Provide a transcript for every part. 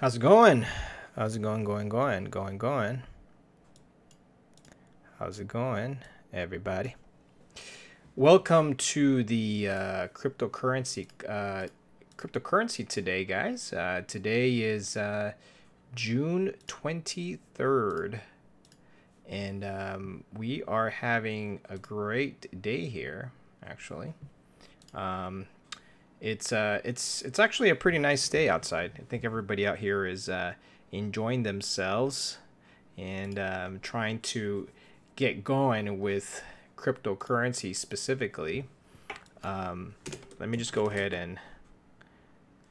How's it going? How's it going, going, going, going, going? How's it going, everybody? Welcome to the uh, cryptocurrency uh, cryptocurrency today, guys. Uh, today is uh, June 23rd, and um, we are having a great day here, actually. Um, it's uh it's it's actually a pretty nice day outside. I think everybody out here is uh, enjoying themselves and um, trying to get going with cryptocurrency specifically. Um, let me just go ahead and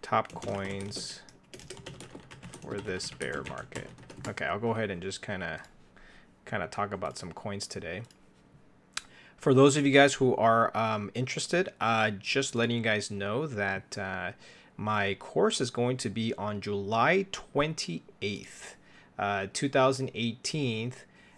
top coins for this bear market. Okay, I'll go ahead and just kind of kind of talk about some coins today for those of you guys who are um, interested, uh, just letting you guys know that uh, my course is going to be on July 28th, uh, 2018.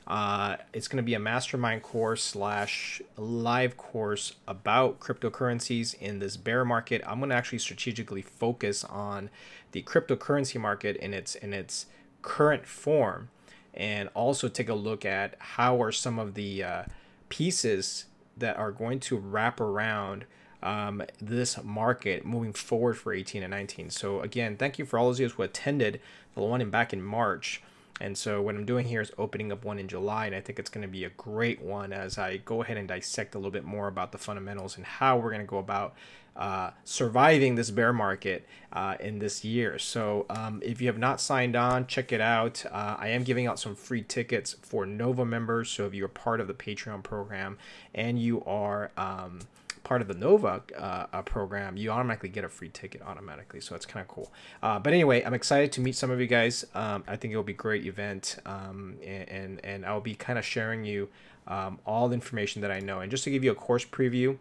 Uh, it's going to be a mastermind course slash live course about cryptocurrencies in this bear market. I'm going to actually strategically focus on the cryptocurrency market in its in its current form, and also take a look at how are some of the uh, pieces that are going to wrap around um, this market moving forward for 18 and 19. So again, thank you for all those of you who attended the one back in March. And so what I'm doing here is opening up one in July, and I think it's going to be a great one as I go ahead and dissect a little bit more about the fundamentals and how we're going to go about uh, surviving this bear market uh, in this year. So um, if you have not signed on, check it out. Uh, I am giving out some free tickets for Nova members. So if you're part of the Patreon program and you are um, part of the Nova uh, program, you automatically get a free ticket automatically. So it's kind of cool. Uh, but anyway, I'm excited to meet some of you guys. Um, I think it will be a great event, um, and, and, and I'll be kind of sharing you um, all the information that I know. And just to give you a course preview.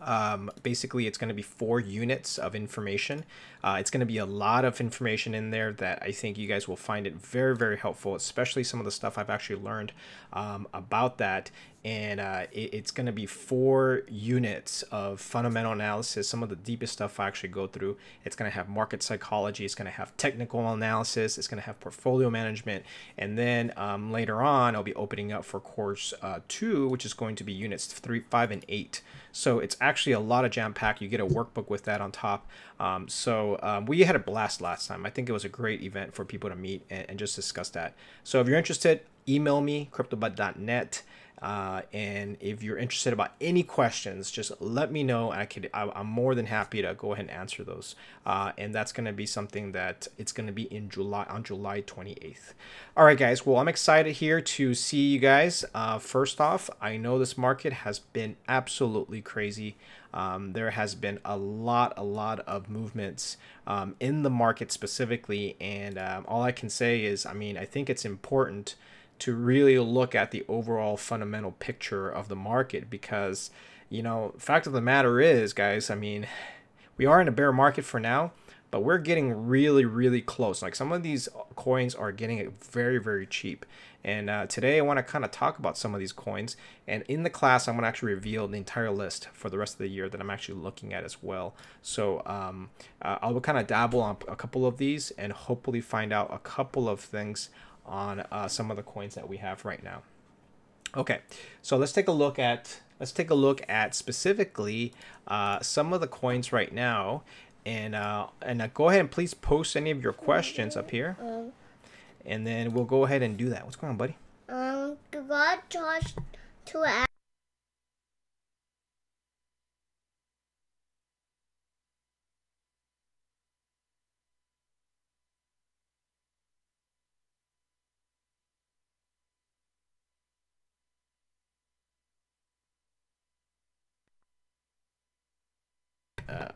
Um, basically, it's going to be four units of information. Uh, it's going to be a lot of information in there that I think you guys will find it very, very helpful, especially some of the stuff I've actually learned um, about that. And uh, it, it's going to be four units of fundamental analysis, some of the deepest stuff I actually go through. It's going to have market psychology, it's going to have technical analysis, it's going to have portfolio management. And then um, later on, I'll be opening up for course uh, two, which is going to be units three, five, and eight. So it's actually a lot of jam packed. You get a workbook with that on top. Um, so um, we had a blast last time. I think it was a great event for people to meet and, and just discuss that. So if you're interested, email me, cryptobud.net. Uh, and if you're interested about any questions, just let me know. I could, I, am more than happy to go ahead and answer those. Uh, and that's going to be something that it's going to be in July on July 28th. All right, guys. Well, I'm excited here to see you guys. Uh, first off, I know this market has been absolutely crazy. Um, there has been a lot, a lot of movements um, in the market specifically, and um, all I can say is, I mean, I think it's important to really look at the overall fundamental picture of the market because you know fact of the matter is guys i mean we are in a bear market for now but we're getting really really close. Like some of these coins are getting very very cheap. And uh, today i want to kind of talk about some of these coins and in the class i'm going to actually reveal the entire list for the rest of the year that i'm actually looking at as well. So um, uh, i'll kind of dabble on a couple of these and hopefully find out a couple of things on uh, some of the coins that we have right now. Okay, so let's take a look at let's take a look at specifically uh, some of the coins right now, and uh, and uh, go ahead and please post any of your questions up here, and then we'll go ahead and do that. What's going on, buddy? Um, got charged to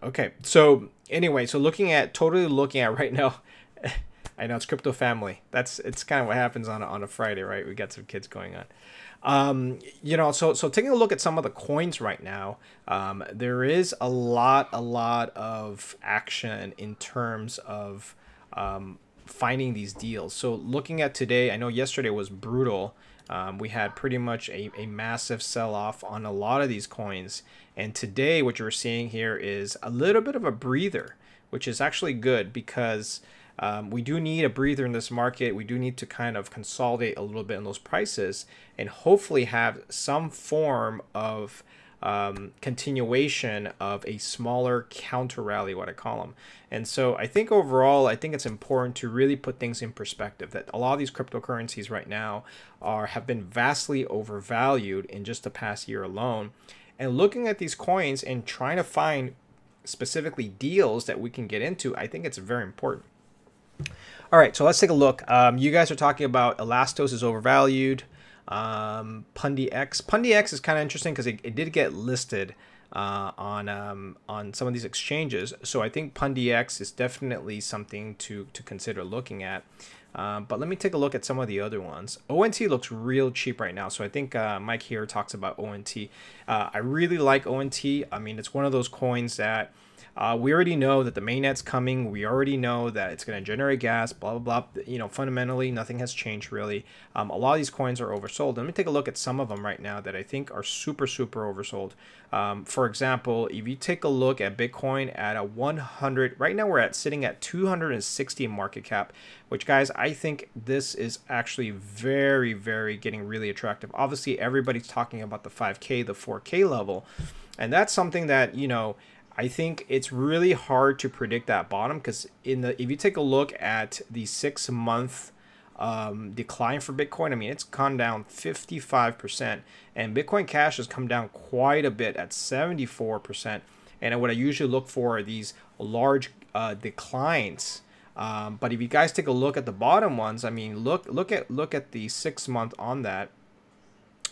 okay, so anyway, so looking at totally looking at right now, I know it's crypto family. That's it's kind of what happens on a, on a Friday, right? We got some kids going on. Um, you know, so so taking a look at some of the coins right now, um, there is a lot a lot of action in terms of um, finding these deals. So looking at today, I know yesterday was brutal. Um, we had pretty much a, a massive sell off on a lot of these coins. And today, what you're seeing here is a little bit of a breather, which is actually good because Um, we do need a breather in this market. We do need to kind of consolidate a little bit in those prices and hopefully have some form of um, continuation of a smaller counter rally, what I call them. And so I think overall, I think it's important to really put things in perspective that a lot of these cryptocurrencies right now are have been vastly overvalued in just the past year alone. And looking at these coins and trying to find specifically deals that we can get into, I think it's very important. All right, so let's take a look. Um, you guys are talking about Elastos is overvalued. Um, Pundi X. Pundi X is kind of interesting because it, it, did get listed uh, on um, on some of these exchanges. So I think Pundi X is definitely something to to consider looking at. Um, but let me take a look at some of the other ones. ONT looks real cheap right now. So I think uh, Mike here talks about ONT. Uh, I really like ONT. I mean, it's one of those coins that uh, we already know that the mainnet's coming. We already know that it's going to generate gas, blah, blah, blah. You know, fundamentally, nothing has changed really. Um, a lot of these coins are oversold. Let me take a look at some of them right now that I think are super, super oversold. Um, for example, if you take a look at Bitcoin at a 100, right now we're at sitting at 260 market cap, which guys, I think this is actually very, very getting really attractive. Obviously, everybody's talking about the 5K, the 4K level. And that's something that, you know, I think it's really hard to predict that bottom because in the if you take a look at the six month um, decline for Bitcoin, I mean it's gone down 55%, and Bitcoin Cash has come down quite a bit at 74%. And what I usually look for are these large uh, declines. Um, but if you guys take a look at the bottom ones, I mean look look at look at the six month on that,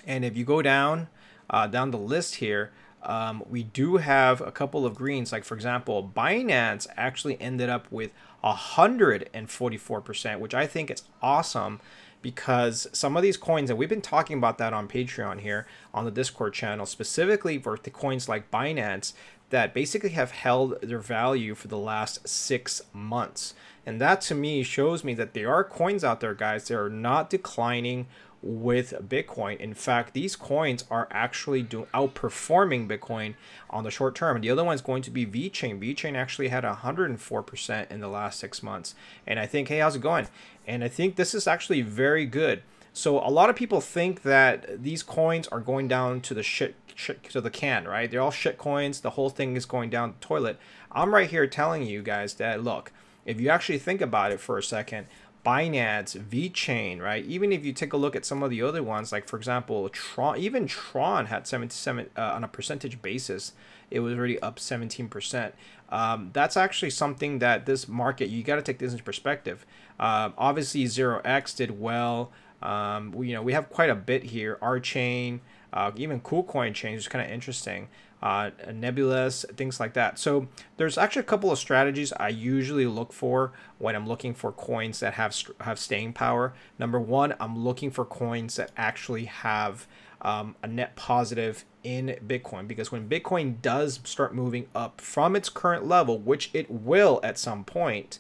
and if you go down uh, down the list here um, we do have a couple of greens. Like for example, Binance actually ended up with 144%, which I think is awesome because some of these coins, and we've been talking about that on Patreon here on the Discord channel, specifically for the coins like Binance that basically have held their value for the last six months. And that to me shows me that there are coins out there, guys, that are not declining with Bitcoin. In fact, these coins are actually do, outperforming Bitcoin on the short term. And the other one is going to be VeChain. VeChain actually had 104% in the last six months. And I think, hey, how's it going? And I think this is actually very good. So a lot of people think that these coins are going down to the shit, shit to the can, right? They're all shit coins. The whole thing is going down the toilet. I'm right here telling you guys that look, if you actually think about it for a second, Binance, VeChain, right? Even if you take a look at some of the other ones, like for example, Tron, even Tron had 77 uh, on a percentage basis, it was already up 17%. Um, that's actually something that this market, you got to take this into perspective. Uh, obviously, Zero X did well. Um, we, you know, we have quite a bit here. Our chain, uh, even KuCoin chain is kind of interesting uh, Nebulas, things like that. So there's actually a couple of strategies I usually look for when I'm looking for coins that have have staying power. Number one, I'm looking for coins that actually have um, a net positive in Bitcoin because when Bitcoin does start moving up from its current level, which it will at some point,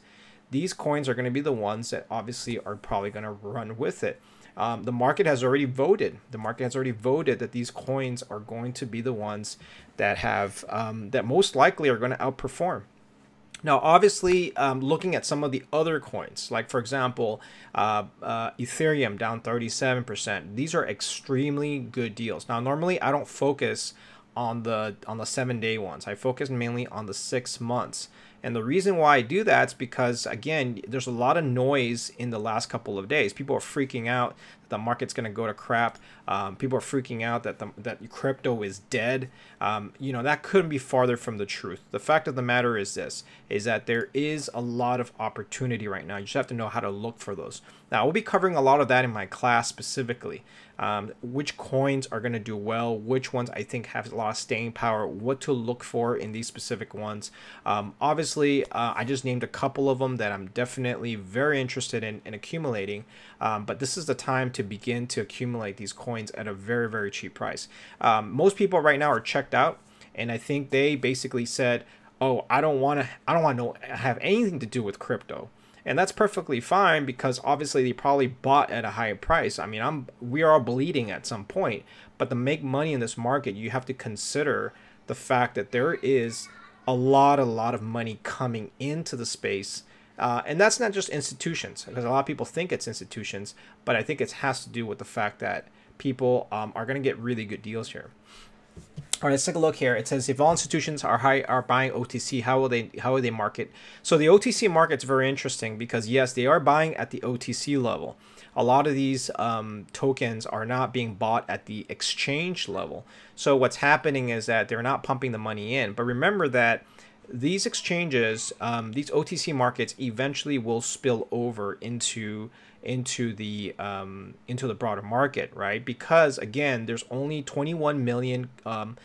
these coins are going to be the ones that obviously are probably going to run with it. Um, the market has already voted. The market has already voted that these coins are going to be the ones that have um, that most likely are going to outperform. Now, obviously, um, looking at some of the other coins, like for example, uh, uh, Ethereum down 37%. These are extremely good deals. Now, normally I don't focus on the on the seven day ones. I focus mainly on the six months. And the reason why I do that is because, again, there's a lot of noise in the last couple of days. People are freaking out that the market's going to go to crap. Um, people are freaking out that the, that crypto is dead. Um, you know, that couldn't be farther from the truth. The fact of the matter is this, is that there is a lot of opportunity right now. You just have to know how to look for those. Now, we'll be covering a lot of that in my class specifically. Um, which coins are going to do well, which ones I think have a lot of staying power, what to look for in these specific ones. Um, obviously, uh, I just named a couple of them that I'm definitely very interested in, in accumulating, um, but this is the time to begin to accumulate these coins at a very, very cheap price. Um, most people right now are checked out, and I think they basically said, oh, I don't want to, I don't want to have anything to do with crypto and that's perfectly fine because obviously they probably bought at a higher price. I mean, I'm we are all bleeding at some point, but to make money in this market, you have to consider the fact that there is a lot, a lot of money coming into the space Uh, and that's not just institutions, because a lot of people think it's institutions, but I think it has to do with the fact that people um, are going to get really good deals here. All right, let's take a look here. It says if all institutions are high are buying OTC, how will they how will they market? So the OTC market's very interesting because yes, they are buying at the OTC level. A lot of these um, tokens are not being bought at the exchange level. So what's happening is that they're not pumping the money in. But remember that these exchanges, um, these OTC markets, eventually will spill over into into the um, into the broader market, right? Because again, there's only 21 million um,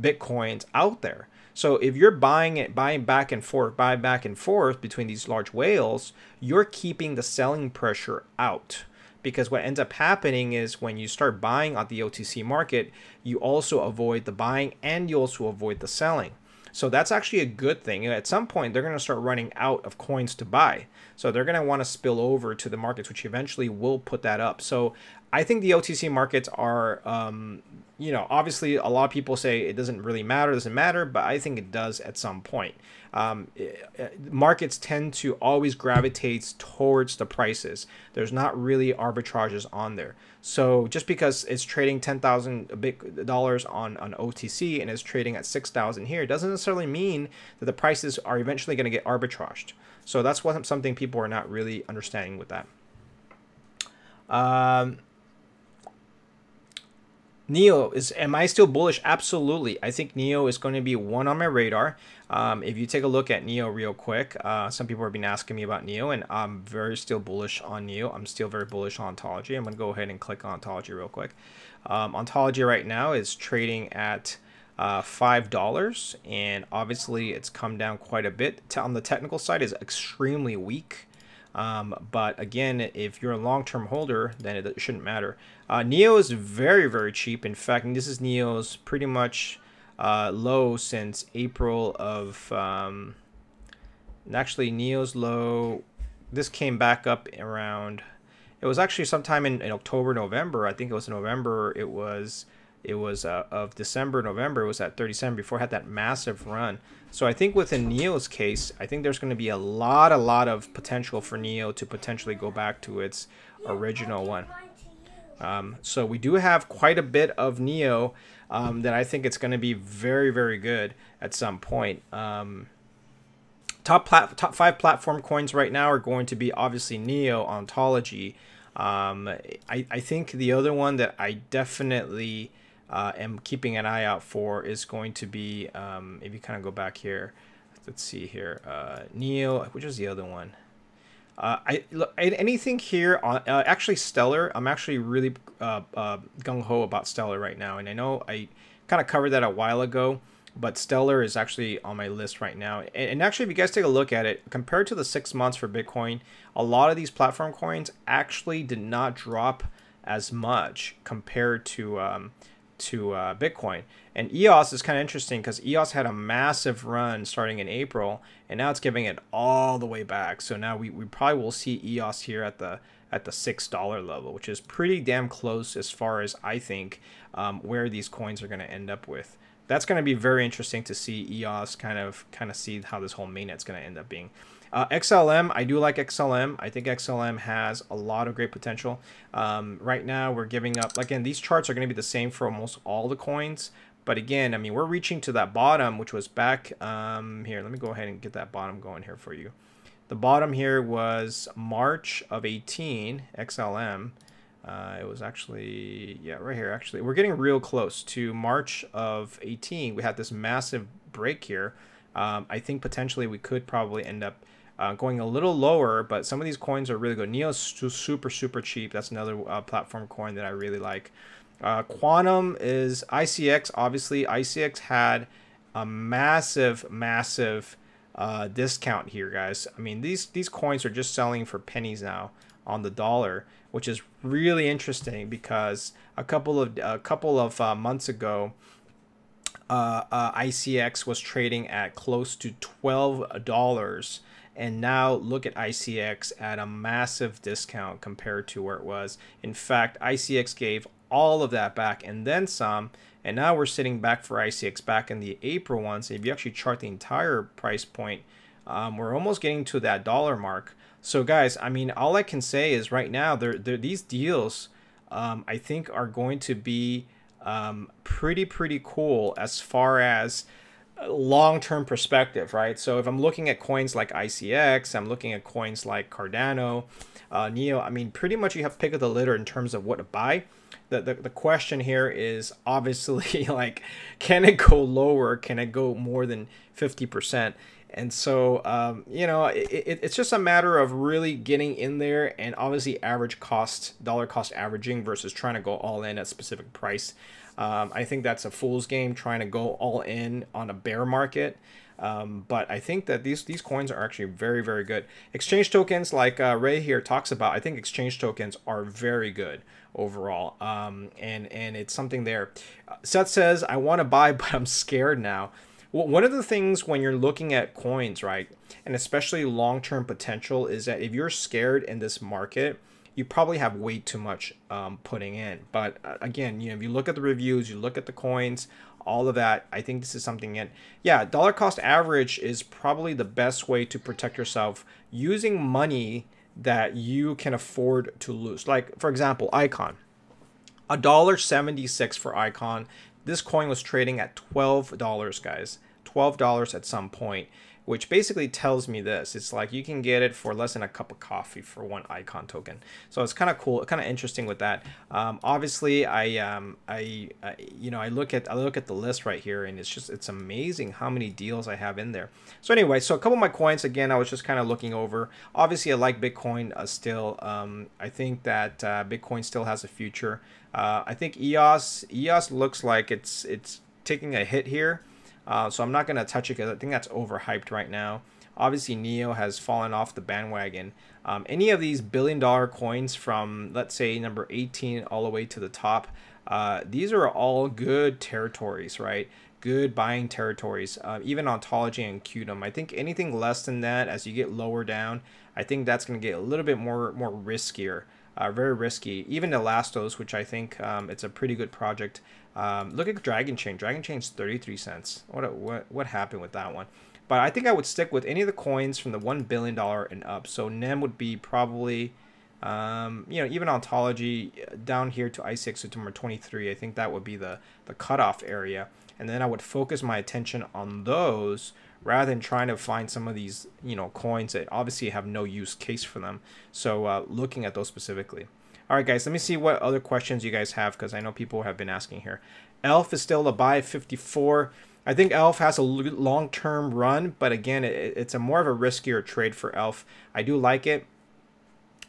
bitcoins out there. So if you're buying it, buying back and forth, buying back and forth between these large whales, you're keeping the selling pressure out. Because what ends up happening is when you start buying on the OTC market, you also avoid the buying and you also avoid the selling. So that's actually a good thing. At some point, they're going to start running out of coins to buy. So they're going to want to spill over to the markets, which eventually will put that up. So I think the OTC markets are, um, you know, obviously a lot of people say it doesn't really matter, doesn't matter, but I think it does at some point. Um, markets tend to always gravitate towards the prices. There's not really arbitrages on there. So just because it's trading ten thousand dollars on on OTC and is trading at six thousand here, doesn't necessarily mean that the prices are eventually going to get arbitraged. So that's what something people are not really understanding with that. Um, Neo is am I still bullish? Absolutely. I think Neo is going to be one on my radar. Um, if you take a look at Neo real quick, uh, some people have been asking me about Neo, and I'm very still bullish on Neo. I'm still very bullish on Ontology. I'm going to go ahead and click on Ontology real quick. Um, Ontology right now is trading at uh, five dollars, and obviously it's come down quite a bit. On the technical side, is extremely weak. Um, but again, if you're a long-term holder, then it shouldn't matter. Uh, Neo is very, very cheap. In fact, this is Neo's pretty much uh, low since April of. Um, actually, Neo's low. This came back up around. It was actually sometime in, in October, November. I think it was November. It was it was uh, of December, November, it was at 37 before had that massive run. So I think within Neo's case, I think there's going to be a lot, a lot of potential for Neo to potentially go back to its original one. Um, so we do have quite a bit of Neo um, that I think it's going to be very, very good at some point. Um, top plat- top five platform coins right now are going to be obviously Neo, Ontology. Um, I, I think the other one that I definitely uh, am keeping an eye out for is going to be um, if you kind of go back here let's see here uh, Neo which is the other one uh, I look anything here on uh, actually Stellar I'm actually really uh, uh, gung-ho about Stellar right now and I know I kind of covered that a while ago but Stellar is actually on my list right now. And, and, actually, if you guys take a look at it, compared to the six months for Bitcoin, a lot of these platform coins actually did not drop as much compared to um, to uh, Bitcoin. And EOS is kind of interesting because EOS had a massive run starting in April, and now it's giving it all the way back. So now we, we probably will see EOS here at the at the six dollar level, which is pretty damn close as far as I think um, where these coins are going to end up with. That's going to be very interesting to see EOS kind of kind of see how this whole mainnet's going to end up being. Uh, XLM, I do like XLM. I think XLM has a lot of great potential. Um, right now, we're giving up. Again, these charts are going to be the same for almost all the coins. But again, I mean, we're reaching to that bottom, which was back um, here. Let me go ahead and get that bottom going here for you. The bottom here was March of 18, XLM. Uh, it was actually, yeah, right here. Actually, we're getting real close to March of 18. We had this massive break here. Um, I think potentially we could probably end up uh, going a little lower, but some of these coins are really good. Neo's super, super cheap. That's another uh, platform coin that I really like. Uh, Qtum is ICX. Obviously, ICX had a massive, massive uh, discount here, guys. I mean, these these coins are just selling for pennies now on the dollar, which is really interesting because a couple of a couple of uh, months ago, uh, ICX was trading at close to twelve dollars and now look at ICX at a massive discount compared to where it was. In fact, ICX gave all of that back and then some, and now we're sitting back for ICX back in the April ones. If you actually chart the entire price point Um, we're almost getting to that dollar mark. So guys, I mean, all I can say is right now, they're, they're these deals, um, I think, are going to be um, pretty pretty cool as far as long-term perspective, right? So if I'm looking at coins like ICX, I'm looking at coins like Cardano, uh, Neo. I mean, pretty much you have pick of the litter in terms of what to buy. The, the, the question here is obviously like, can it go lower? Can it go more than 50%? And so, um, you know, it, it, it's just a matter of really getting in there and obviously average cost, dollar cost averaging versus trying to go all in at specific price. Um, I think that's a fool's game trying to go all in on a bear market. Um, but I think that these these coins are actually very very good. Exchange tokens, like uh, Ray here talks about, I think exchange tokens are very good overall. Um, and and it's something there. Seth says I want to buy, but I'm scared now. One of the things when you're looking at coins, right, and especially long term potential, is that if you're scared in this market you probably have way too much um, putting in. But uh, again, you know, if you look at the reviews, you look at the coins, all of that, I think this is something in. Yeah, dollar cost average is probably the best way to protect yourself using money that you can afford to lose. Like for example, Icon, a dollar seventy six for Icon. This coin was trading at twelve dollars, guys. Twelve dollars at some point which basically tells me this. It's like you can get it for less than a cup of coffee for one icon token. So it's kind of cool, kind of interesting with that. Um, obviously, I, um, I, I, you know, I look at I look at the list right here, and it's just it's amazing how many deals I have in there. So anyway, so a couple of my coins again, I was just kind of looking over. Obviously, I like Bitcoin uh, still. Um, I think that uh, Bitcoin still has a future. Uh, I think EOS EOS looks like it's it's taking a hit here. Uh, so I'm not going to touch it because I think that's overhyped right now. Obviously, Neo has fallen off the bandwagon. Um, any of these billion dollar coins from, let's say, number 18 all the way to the top, uh, these are all good territories, right? Good buying territories, uh, even Ontology and Qtum. I think anything less than that, as you get lower down, I think that's going to get a little bit more more riskier. Uh, very risky. Even Elastos, which I think um, it's a pretty good project. Um, look at Dragon Chain. Dragon Chain's 33 cents. What, what what happened with that one? But I think I would stick with any of the coins from the one billion dollar and up. So Nem would be probably, um, you know, even ontology uh, down here to ICX September 23. I think that would be the the cutoff area, and then I would focus my attention on those rather than trying to find some of these you know coins that obviously have no use case for them. So uh, looking at those specifically. All right, guys, let me see what other questions you guys have because I know people have been asking here. Elf is still a buy 54. I think Elf has a long-term run, but again, it, it's a more of a riskier trade for Elf. I do like it.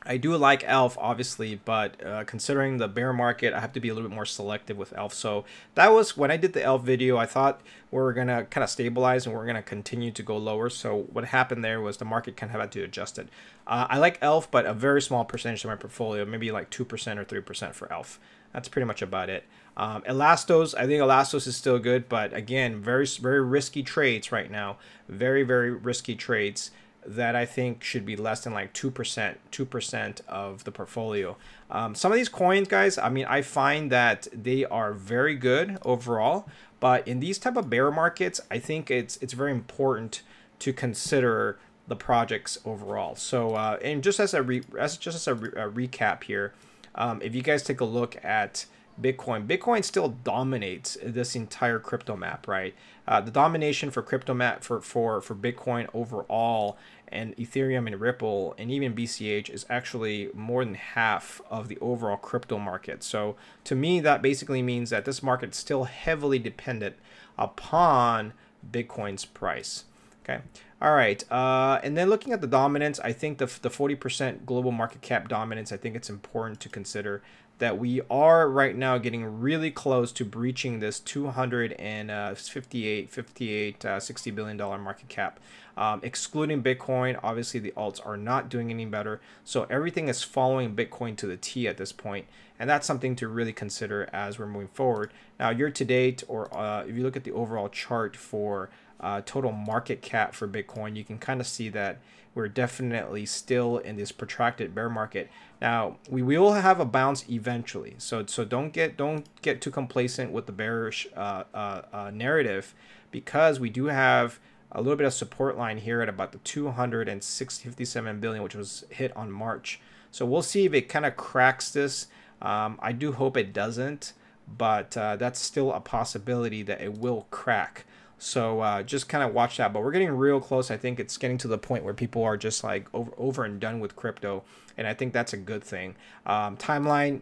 I do like Elf, obviously, but uh, considering the bear market, I have to be a little bit more selective with Elf. So that was when I did the Elf video. I thought we are gonna kind of stabilize and we are gonna continue to go lower. So what happened there was the market kind of had to adjust it. Uh, I like Elf, but a very small percentage of my portfolio, maybe like two percent or three percent for Elf. That's pretty much about it. Um, Elastos, I think Elastos is still good, but again, very very risky trades right now. Very very risky trades that I think should be less than like 2%, 2% of the portfolio. Um, some of these coins, guys, I mean, I find that they are very good overall, but in these type of bear markets, I think it's it's very important to consider the projects overall. So, uh, and just as a re- as just as a, re- a recap here, um, if you guys take a look at Bitcoin, Bitcoin still dominates this entire crypto map, right? Uh, the domination for crypto map for for for Bitcoin overall and Ethereum and Ripple and even BCH is actually more than half of the overall crypto market. So to me, that basically means that this market is still heavily dependent upon Bitcoin's price. Okay. All right. Uh, and then looking at the dominance, I think the, the 40% global market cap dominance, I think it's important to consider that we are right now getting really close to breaching this 258 58 uh, 60 billion dollar market cap um, excluding bitcoin obviously the alts are not doing any better so everything is following bitcoin to the t at this point and that's something to really consider as we're moving forward now year to date or uh, if you look at the overall chart for uh, total market cap for bitcoin you can kind of see that we're definitely still in this protracted bear market. Now we will have a bounce eventually, so so don't get don't get too complacent with the bearish uh, uh, uh, narrative, because we do have a little bit of support line here at about the 257 billion, which was hit on March. So we'll see if it kind of cracks this. Um, I do hope it doesn't, but uh, that's still a possibility that it will crack. So uh, just kind of watch that. But we're getting real close. I think it's getting to the point where people are just like over, over and done with crypto. And I think that's a good thing. Um, timeline,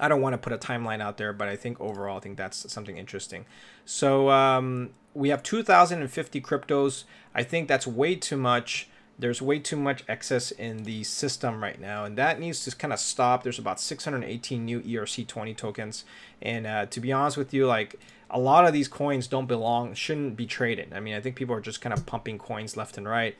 I don't want to put a timeline out there, but I think overall, I think that's something interesting. So um, we have 2,050 cryptos. I think that's way too much. There's way too much excess in the system right now, and that needs to kind of stop. There's about 618 new ERC20 tokens, and uh, to be honest with you, like a lot of these coins don't belong, shouldn't be traded. I mean, I think people are just kind of pumping coins left and right.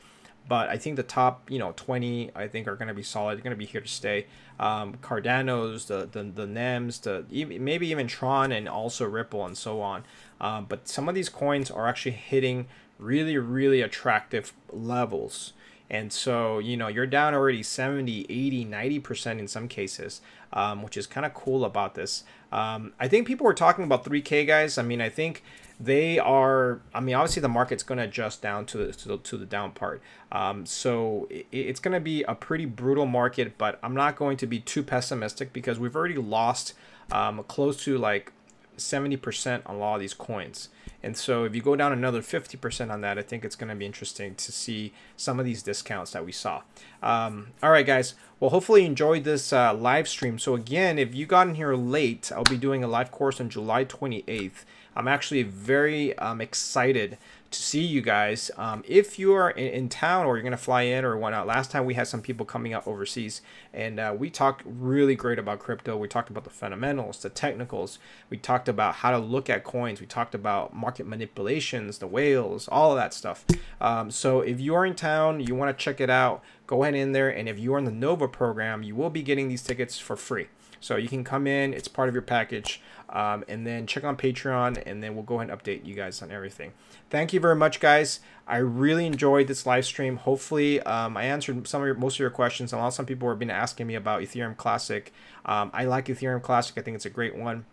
But I think the top, you know, 20, I think are going to be solid. They're going to be here to stay. Um, Cardanos, the, the, the NEMs, the, maybe even Tron and also Ripple and so on. Um, but some of these coins are actually hitting really, really attractive levels. And so, you know, you're down already 70, 80, 90% in some cases, um, which is kind of cool about this. Um, I think people were talking about 3K guys. I mean, I think they are, I mean, obviously the market's going to adjust down to the, to the, to the down part. Um, so it, it's going to be a pretty brutal market, but I'm not going to be too pessimistic because we've already lost um, close to like 70% on a lot of these coins. And so if you go down another 50% on that, I think it's going to be interesting to see some of these discounts that we saw. Um, all right, guys. Well, hopefully you enjoyed this uh, live stream. So again, if you got in here late, I'll be doing a live course on July 28th. I'm actually very um, excited to see you guys. Um, if you are in, in, town or you're going to fly in or whatnot, last time we had some people coming out overseas and uh, we talked really great about crypto. We talked about the fundamentals, the technicals. We talked about how to look at coins. We talked about market manipulations, the whales, all of that stuff. Um, so if you are in town, you want to check it out, go ahead in there. And if you are in the Nova program, you will be getting these tickets for free. So you can come in, it's part of your package, um, and then check on Patreon, and then we'll go ahead and update you guys on everything. Thank you very much, guys. I really enjoyed this live stream. Hopefully, um, I answered some of your, most of your questions. A lot, of some people have been asking me about Ethereum Classic. Um, I like Ethereum Classic. I think it's a great one.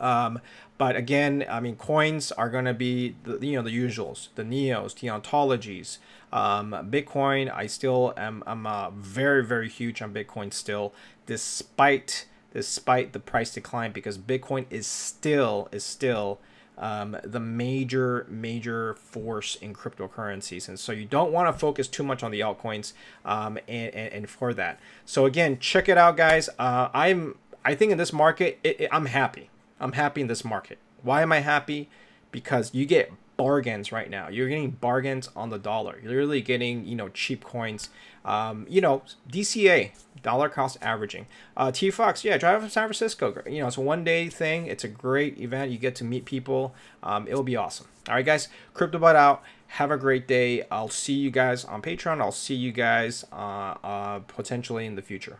Um, but again, I mean, coins are going to be the you know the usuals, the neos, the ontologies. Um, Bitcoin, I still am I'm uh, very very huge on Bitcoin still, despite despite the price decline because Bitcoin is still is still um, the major major force in cryptocurrencies and so you don't want to focus too much on the altcoins um, and, and, and, for that so again check it out guys uh, i'm i think in this market it, it, i'm happy I'm happy in this market. Why am I happy? Because you get bargains right now. You're getting bargains on the dollar. You're really getting, you know, cheap coins. Um, you know, DCA, dollar cost averaging. Uh, T Fox, yeah, drive to San Francisco. You know, it's a one day thing. It's a great event. You get to meet people. Um, it'll be awesome. All right, guys, CryptoBud out. Have a great day. I'll see you guys on Patreon. I'll see you guys uh, uh, potentially in the future.